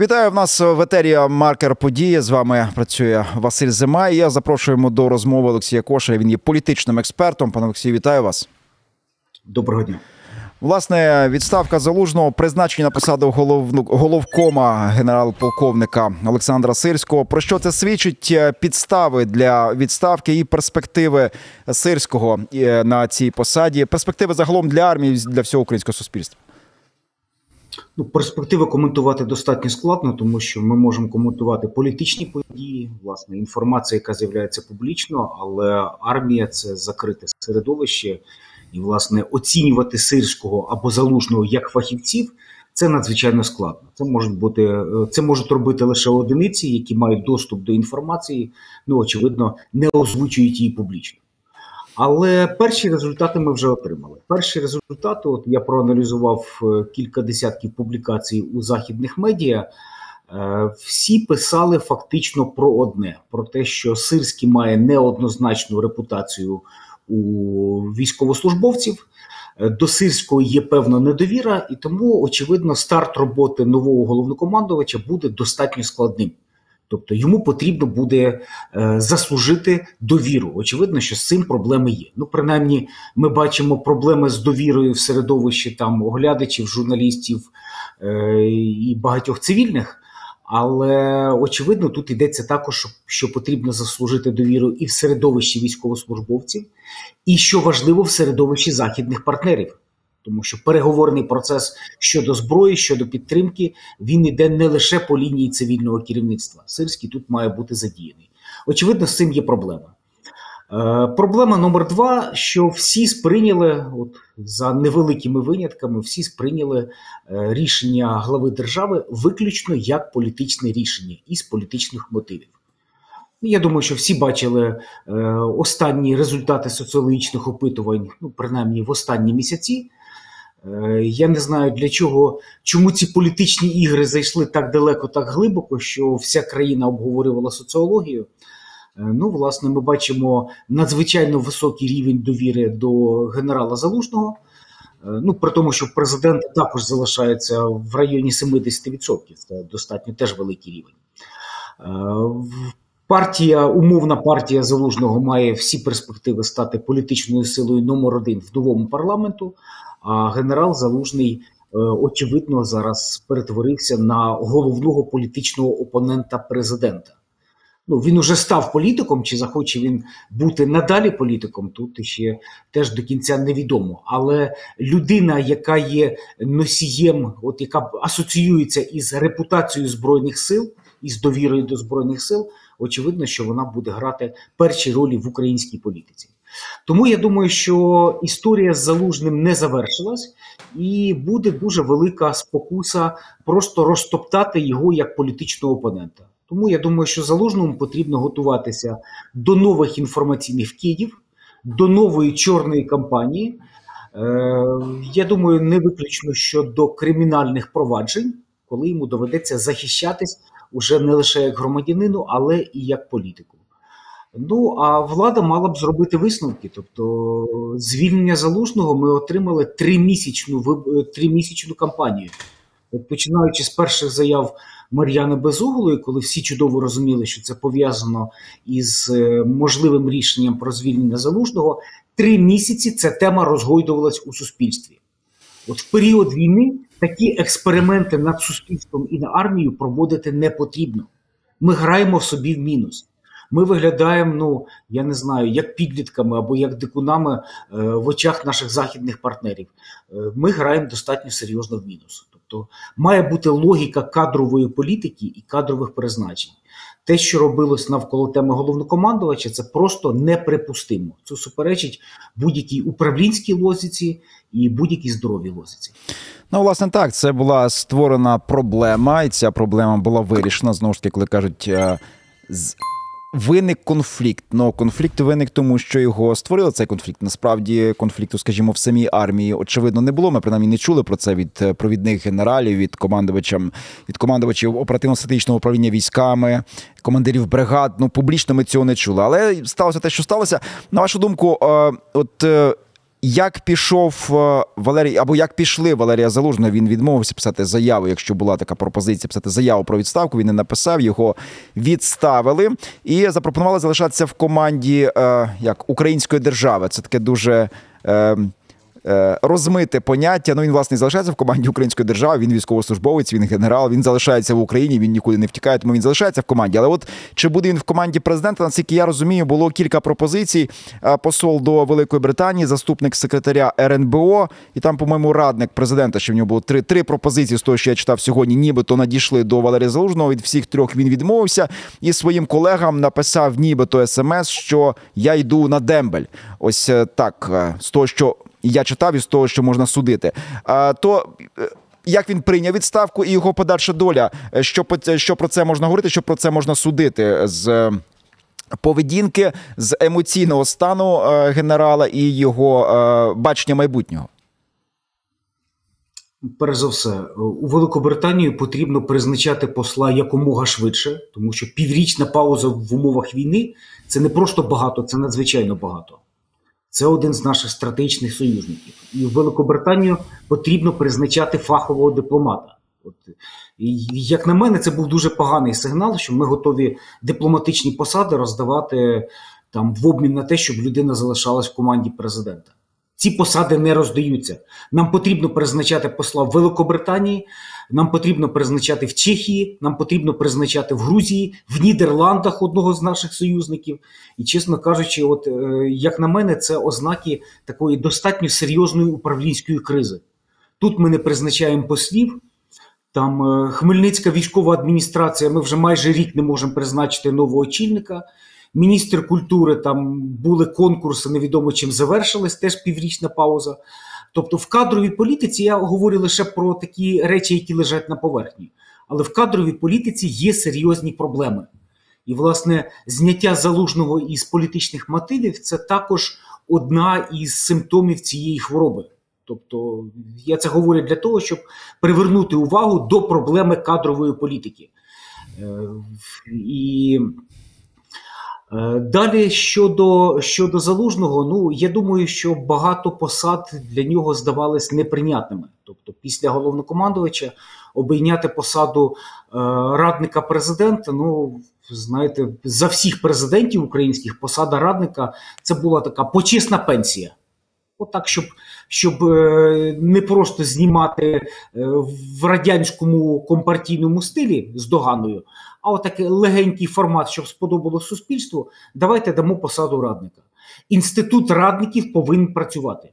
Вітаю в нас в етері маркер події. З вами працює Василь Зима. І Я запрошуємо до розмови Олексія Кошеля. Він є політичним експертом. Пане Олексію, вітаю вас. Доброго дня. Власне, відставка залужного призначення на посаду голов... головкома генерал-полковника Олександра Сирського. Про що це свідчить е, підстави для відставки і перспективи сирського е, на цій посаді? Перспективи загалом для армії для всього українського суспільства. Ну, перспективи коментувати достатньо складно, тому що ми можемо коментувати політичні події, власне, інформація, яка з'являється публічно, але армія це закрите середовище, і власне оцінювати сирського або залужного як фахівців це надзвичайно складно. Це можуть бути це можуть робити лише одиниці, які мають доступ до інформації. Ну очевидно, не озвучують її публічно. Але перші результати ми вже отримали. Перші результати, от я проаналізував е, кілька десятків публікацій у західних медіа. Е, всі писали фактично про одне: про те, що Сирський має неоднозначну репутацію у військовослужбовців. Е, до Сирського є певна недовіра, і тому, очевидно, старт роботи нового головнокомандувача буде достатньо складним. Тобто йому потрібно буде е, заслужити довіру. Очевидно, що з цим проблеми є. Ну, принаймні, ми бачимо проблеми з довірою в середовищі там оглядачів, журналістів е, і багатьох цивільних. Але очевидно, тут йдеться також, що потрібно заслужити довіру і в середовищі військовослужбовців, і що важливо в середовищі західних партнерів. Тому що переговорний процес щодо зброї, щодо підтримки, він йде не лише по лінії цивільного керівництва. Сирський тут має бути задіяний. Очевидно, з цим є проблема. Е, проблема номер два: що всі сприйняли, от за невеликими винятками, всі сприйняли е, рішення глави держави виключно як політичне рішення із політичних мотивів. Я думаю, що всі бачили е, останні результати соціологічних опитувань, ну принаймні в останні місяці. Е, я не знаю для чого, чому ці політичні ігри зайшли так далеко, так глибоко, що вся країна обговорювала соціологію. Е, ну, власне, ми бачимо надзвичайно високий рівень довіри до генерала Залужного. Е, ну, при тому, що президент також залишається в районі 70%. Це достатньо теж великий рівень. Партія, умовна партія залужного має всі перспективи стати політичною силою номер один в новому парламенту. А генерал Залужний е, очевидно зараз перетворився на головного політичного опонента президента. Ну він уже став політиком, чи захоче він бути надалі політиком, тут ще теж до кінця невідомо. Але людина, яка є носієм, от яка асоціюється із репутацією збройних сил із довірою до збройних сил, очевидно, що вона буде грати перші ролі в українській політиці. Тому я думаю, що історія з залужним не завершилась, і буде дуже велика спокуса просто розтоптати його як політичного опонента. Тому я думаю, що залужному потрібно готуватися до нових інформаційних вкидів, до нової чорної кампанії. Е, Я думаю, не виключно щодо кримінальних проваджень, коли йому доведеться захищатись уже не лише як громадянину, але і як політику. Ну а влада мала б зробити висновки. Тобто, звільнення залужного ми отримали тримісячну тримісячну кампанію. От починаючи з перших заяв Мар'яни Безуглої, коли всі чудово розуміли, що це пов'язано із е, можливим рішенням про звільнення залужного, три місяці ця тема розгойдувалась у суспільстві. От в період війни такі експерименти над суспільством і на армією проводити не потрібно. Ми граємо собі в мінус. Ми виглядаємо, ну я не знаю, як підлітками або як дикунами е, в очах наших західних партнерів. Е, ми граємо достатньо серйозно в мінус. Тобто має бути логіка кадрової політики і кадрових призначень. Те, що робилось навколо теми головнокомандувача, це просто неприпустимо. Це суперечить будь-якій управлінській лозіці і будь-якій здоровій лозіці. Ну, власне, так це була створена проблема, і ця проблема була вирішена знову ж таки, коли кажуть. Е, з Виник конфлікт. Ну конфлікт виник тому, що його створили цей конфлікт. Насправді конфлікту, скажімо, в самій армії очевидно не було. Ми принаймні не чули про це від е, провідних генералів, від командувача, від командувачів оперативно-стратегічного управління військами, командирів бригад. Ну публічно ми цього не чули. Але сталося те, що сталося. На вашу думку, е, от. Як пішов е, Валерій, або як пішли Валерія Залужного, він відмовився писати заяву, якщо була така пропозиція писати заяву про відставку. Він не написав, його відставили і запропонували залишатися в команді е, як української держави. Це таке дуже. Е, Розмите поняття. Ну він власне залишається в команді української держави. Він військовослужбовець, він генерал. Він залишається в Україні. Він нікуди не втікає, тому він залишається в команді. Але от чи буде він в команді президента? Наскільки я розумію, було кілька пропозицій. Е, Посол до Великої Британії, заступник секретаря РНБО, і там, по-моєму, радник президента. Ще в нього було три три пропозиції з того, що я читав сьогодні. Нібито надійшли до Валерія Залужного. Від всіх трьох він відмовився і своїм колегам написав, нібито смс, що я йду на дембель. Ось е, так е, з того, що я читав із того, що можна судити. То е, як він прийняв відставку і його подальша доля, Е, що, що про це можна говорити, що про це можна судити з. е, Поведінки з емоційного стану генерала і його бачення майбутнього. Перш за все, у Великобританію потрібно призначати посла якомога швидше, тому що піврічна пауза в умовах війни це не просто багато, це надзвичайно багато. Це один з наших стратегічних союзників. І в Великобританію потрібно призначати фахового дипломата. От, і, як на мене, це був дуже поганий сигнал, що ми готові дипломатичні посади роздавати там в обмін на те, щоб людина залишалась в команді президента. Ці посади не роздаються. Нам потрібно призначати посла в Великобританії, нам потрібно призначати в Чехії, нам потрібно призначати в Грузії, в Нідерландах одного з наших союзників. І, чесно кажучи, от е, як на мене, це ознаки такої достатньо серйозної управлінської кризи. Тут ми не призначаємо послів. Там е, Хмельницька військова адміністрація. Ми вже майже рік не можемо призначити нового очільника. Міністр культури там були конкурси, невідомо чим завершились, теж піврічна пауза. Тобто, в кадровій політиці я говорю лише про такі речі, які лежать на поверхні. Але в кадровій політиці є серйозні проблеми. І, власне, зняття залужного із політичних мотивів це також одна із симптомів цієї хвороби. Тобто, я це говорю для того, щоб привернути увагу до проблеми кадрової політики. Е, І Далі щодо щодо залужного, ну я думаю, що багато посад для нього здавались неприйнятними. Тобто, після головнокомандувача обійняти посаду е, радника президента. Ну знаєте, за всіх президентів українських посада радника це була така почесна пенсія. Отак, щоб щоб е, не просто знімати е, в радянському компартійному стилі з доганою, а отакий легенький формат, щоб сподобалось суспільству, давайте дамо посаду радника. Інститут радників повинен працювати.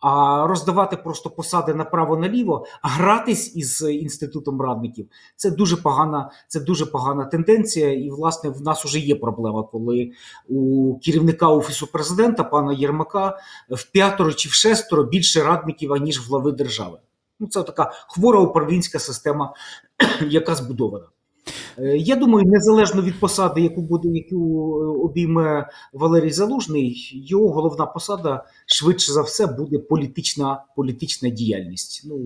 А роздавати просто посади направо-наліво, а гратись із інститутом радників це дуже погана, це дуже погана тенденція. І, власне, в нас вже є проблема, коли у керівника офісу президента, пана Єрмака, в п'ятеро чи в шестеро більше радників, аніж глави держави. Ну, це така хвора управлінська система, яка збудована. Е, Я думаю, незалежно від посади, яку буде, яку обійме Валерій Залужний, його головна посада швидше за все буде політична політична діяльність. Ну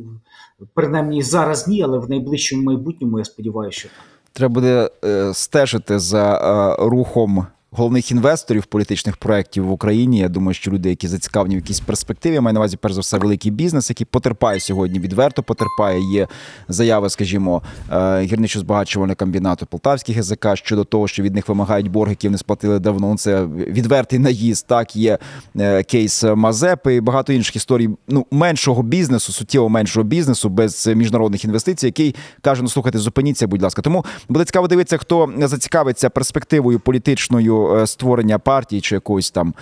принаймні зараз ні, але в найближчому майбутньому я сподіваюся, що. Треба буде е, стежити за е, рухом головних інвесторів політичних проєктів в Україні. Я думаю, що люди, які зацікавлені в якійсь перспективі, я маю на увазі, перш за все, великий бізнес, який потерпає сьогодні, відверто потерпає. Є заяви, скажімо, е, гірничо-збагачувального комбінату Полтавських ГЗК щодо того, що від них вимагають борг, які вони сплатили давно. Це відвертий наїзд. Так, є е, кейс Мазепи і багато інших історій. Ну, меншого бізнесу, суттєво меншого бізнесу без міжнародних інвестицій, який каже: ну слухайте, зупиніться, будь ласка. Тому буде цікаво дивитися, хто зацікавиться перспективою політичною е, створення партії чи якогось там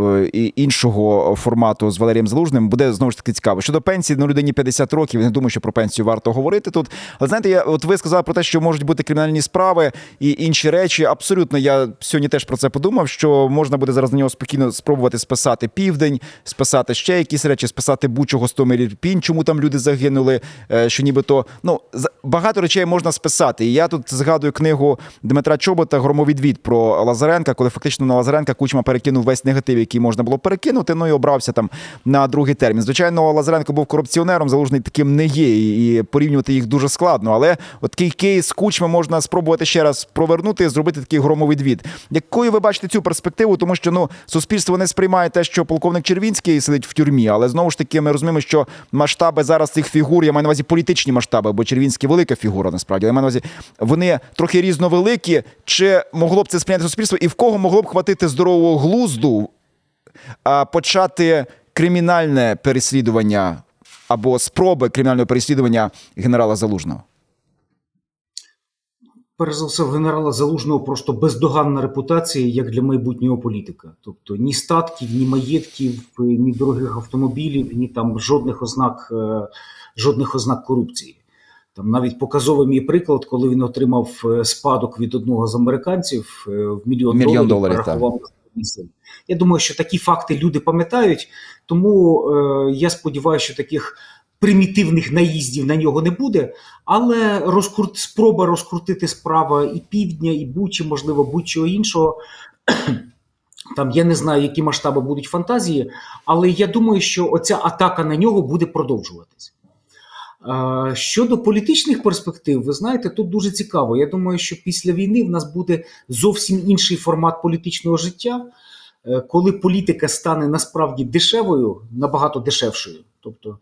е, іншого формату з Валерієм Залужним. Буде знову ж таки цікаво. Щодо пенсії, ну людині 50 років. Не думаю, що про пенсію варто говорити тут. Але знаєте, я от ви сказали про те, що можуть бути кримінальні справи і інші речі. Абсолютно, я сьогодні теж про це подумав. Що можна буде зараз на нього спокійно спробувати списати південь, списати ще якісь речі, списати Бучу, Гостомель, Ірпінь, чому там люди загинули. е, Що нібито ну багато речей можна списати. І я тут згадую книгу Дмитра Чобота Громовідвід про Лазарет. Лазаренка, коли фактично на Лазаренка Кучма перекинув весь негатив, який можна було перекинути. Ну і обрався там на другий термін. Звичайно, Лазаренко був корупціонером, залужний таким не є, і порівнювати їх дуже складно. Але от такий кейс Кучми можна спробувати ще раз провернути зробити такий громовий двід. Якою ви бачите цю перспективу? Тому що ну суспільство не сприймає те, що полковник Червінський сидить в тюрмі, але знову ж таки ми розуміємо, що масштаби зараз цих фігур, я маю на увазі політичні масштаби, бо Червінський велика фігура, насправді. Я маю на увазі, вони трохи різновеликі. Чи могло б це сприйняти суспільство, і в кого могло б хватити здорового глузду почати кримінальне переслідування або спроби кримінального переслідування генерала Залужного? Перш за все, в генерала Залужного просто бездоганна репутація як для майбутнього політика. Тобто ні статків, ні маєтків, ні дорогих автомобілів, ні там жодних ознак, е, жодних ознак корупції. Там навіть показовий мій приклад, коли він отримав е, спадок від одного з американців е, в мільйон, Мільйон доларів, доларів. Я думаю, що такі факти люди пам'ятають, тому е, я сподіваюся, що таких примітивних наїздів на нього не буде. Але розкрут... спроба розкрутити справа і півдня, і Бучі, можливо, будь-чого іншого. Там я не знаю, які масштаби будуть фантазії, але я думаю, що оця атака на нього буде продовжуватись. Щодо політичних перспектив, ви знаєте, тут дуже цікаво. Я думаю, що після війни в нас буде зовсім інший формат політичного життя, е, коли політика стане насправді дешевою, набагато дешевшою. Тобто,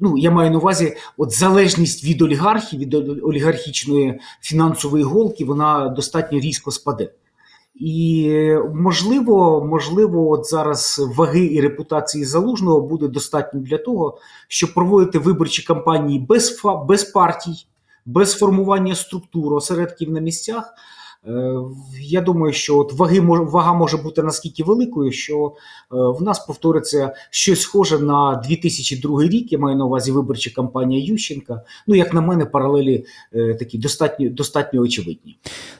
ну я маю на увазі, от залежність від олігархів, від олігархічної фінансової голки, вона достатньо різко спаде. І можливо, можливо, от зараз ваги і репутації залужного буде достатньо для того, щоб проводити виборчі кампанії без без партій, без формування структур, осередків на місцях. Е, Я думаю, що от ваги вага може бути наскільки великою, що е, в нас повториться щось схоже на 2002 рік. Я маю на увазі виборча кампанія Ющенка. Ну, як на мене, паралелі е, такі достатньо достатньо очевидні.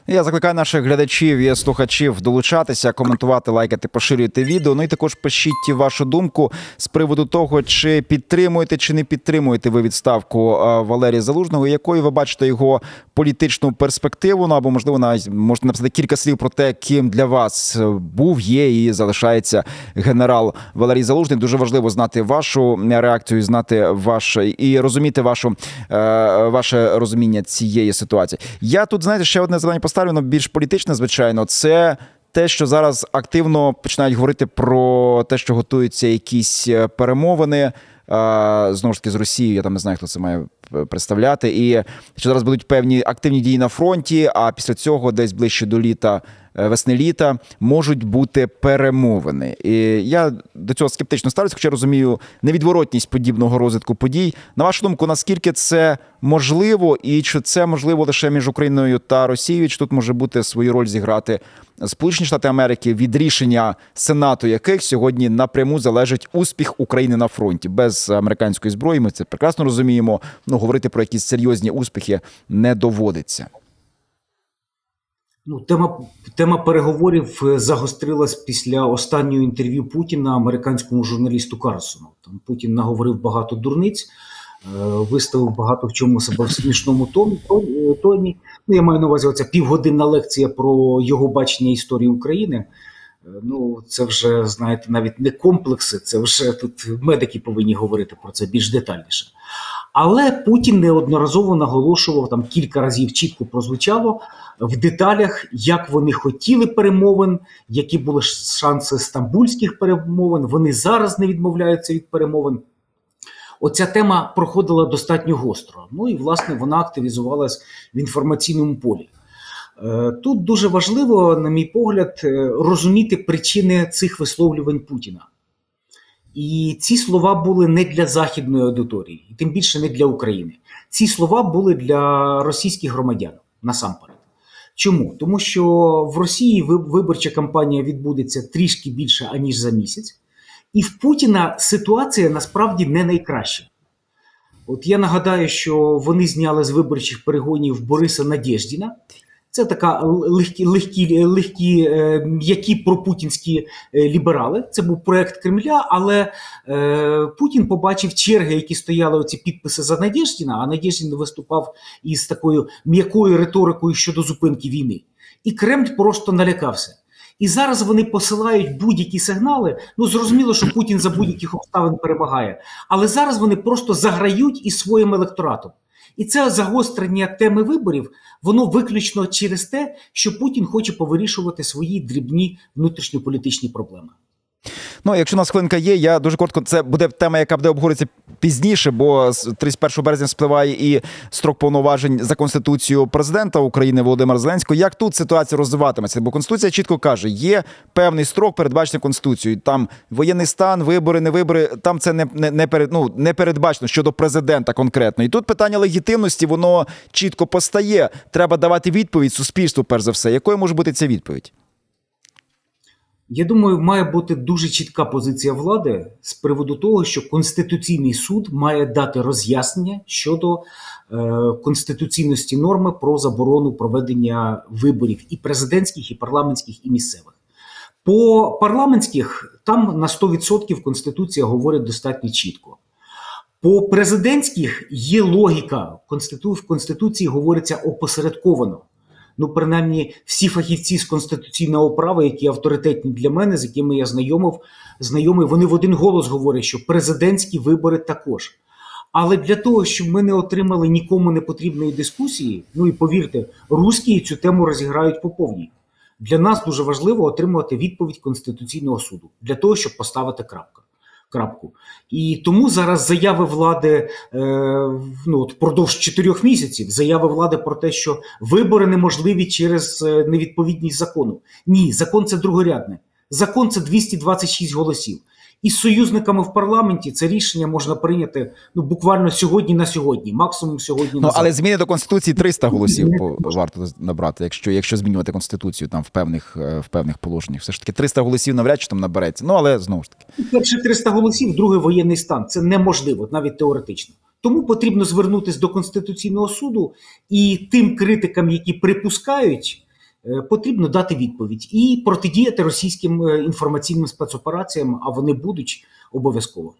Я закликаю наших глядачів і слухачів долучатися, коментувати, лайкати, поширювати відео. Ну і також пишіть вашу думку з приводу того, чи підтримуєте чи не підтримуєте ви відставку Валерія Залужного, якою ви бачите його політичну перспективу. Ну або можливо навіть можете написати кілька слів про те, ким для вас був, є і залишається генерал Валерій Залужний. Дуже важливо знати вашу реакцію, знати ваш і розуміти вашу ваше розуміння цієї ситуації. Я тут знаєте ще одне завдання поставлю, воно більш політичне, звичайно. Це те, що зараз активно починають говорити про те, що готуються якісь перемовини. Знову ж таки з Росією, я там не знаю, хто це має представляти, і що зараз будуть певні активні дії на фронті. А після цього, десь ближче до літа, весни літа, можуть бути перемовини. І я до цього скептично ставлюся, хоча розумію невідворотність подібного розвитку подій. На вашу думку, наскільки це можливо, і чи це можливо лише між Україною та Росією? Чи тут може бути свою роль зіграти Сполучені Штати Америки від рішення Сенату, яких сьогодні напряму залежить успіх України на фронті без американської зброї? Ми це прекрасно розуміємо. Ну говорити про якісь серйозні успіхи не доводиться. Ну, тема тема переговорів загострилась після останнього інтерв'ю Путіна американському журналісту Карлсону. Там Путін наговорив багато дурниць, виставив багато в чому себе в смішному тоні. Ну, я маю на увазі оця півгодинна лекція про його бачення історії України. Ну, це вже знаєте, навіть не комплекси, це вже тут медики повинні говорити про це більш детальніше. Але Путін неодноразово наголошував там кілька разів чітко прозвучало в деталях, як вони хотіли перемовин, які були шанси стамбульських перемовин. Вони зараз не відмовляються від перемовин. Оця тема проходила достатньо гостро. Ну і власне вона активізувалась в інформаційному полі. Тут дуже важливо, на мій погляд, розуміти причини цих висловлювань Путіна. І ці слова були не для західної аудиторії, і тим більше не для України. Ці слова були для російських громадян насамперед. Чому? Тому що в Росії виборча кампанія відбудеться трішки більше аніж за місяць, і в Путіна ситуація насправді не найкраща. От я нагадаю, що вони зняли з виборчих перегонів Бориса Надєждіна. Це така легкі, легкі, легкі м'які пропутінські ліберали. Це був проект Кремля, але е, Путін побачив черги, які стояли оці підписи за Надєждіна, а Надєждін виступав із такою м'якою риторикою щодо зупинки війни. І Кремль просто налякався. І зараз вони посилають будь-які сигнали. Ну зрозуміло, що Путін за будь-яких обставин перемагає, але зараз вони просто заграють із своїм електоратом. І це загострення теми виборів, воно виключно через те, що Путін хоче повирішувати свої дрібні внутрішньополітичні проблеми. Ну, якщо у нас хвилинка є, я дуже коротко. Це буде тема, яка буде обговорюватися пізніше, бо з 31 березня спливає і строк повноважень за конституцією президента України Володимира Зеленського. Як тут ситуація розвиватиметься? Бо конституція чітко каже, є певний строк, передбачений конституцією. Там воєнний стан, вибори, не вибори. Там це не не, не перед ну не передбачено щодо президента конкретно. І тут питання легітимності воно чітко постає. Треба давати відповідь суспільству, перш за все. Якою може бути ця відповідь? Я думаю, має бути дуже чітка позиція влади з приводу того, що Конституційний суд має дати роз'яснення щодо е, конституційності норми про заборону проведення виборів і президентських, і парламентських, і місцевих. По парламентських там на 100% Конституція говорить достатньо чітко. По президентських є логіка. В Конституції говориться опосередковано ну, принаймні, всі фахівці з конституційного права, які авторитетні для мене, з якими я знайомив, знайомий, вони в один голос говорять, що президентські вибори також. Але для того, щоб ми не отримали нікому не потрібної дискусії, ну і повірте, русські цю тему розіграють по повній. Для нас дуже важливо отримувати відповідь Конституційного суду для того, щоб поставити крапку. Крапку. І тому зараз заяви влади е, ну, от впродовж чотирьох місяців, заяви влади про те, що вибори неможливі через е, невідповідність закону. Ні, закон це другорядне. Закон це 226 голосів. І з союзниками в парламенті це рішення можна прийняти ну буквально сьогодні на сьогодні, максимум сьогодні. Ну але зміни до конституції 300 голосів по, варто набрати, якщо якщо змінювати конституцію там в певних е, в певних положеннях. Все ж таки 300 голосів навряд чи там набереться. Ну але знову ж таки, перші 300 голосів, другий воєнний стан. Це неможливо, навіть теоретично. Тому потрібно звернутися до конституційного суду і тим критикам, які припускають. Е, Потрібно дати відповідь і протидіяти російським е, інформаційним спецопераціям, а вони будуть обов'язково.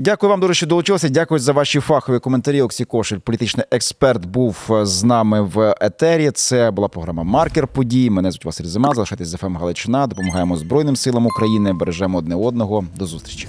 Дякую вам дуже, що долучилися. Дякую за ваші фахові коментарі. Оксі Кошель, політичний експерт, був е, з нами в етері. Це була програма Маркер подій. Мене звуть Василь Зима. Залишайтесь з ФМ Галичина. Допомагаємо Збройним силам України. Бережемо одне одного. До зустрічі.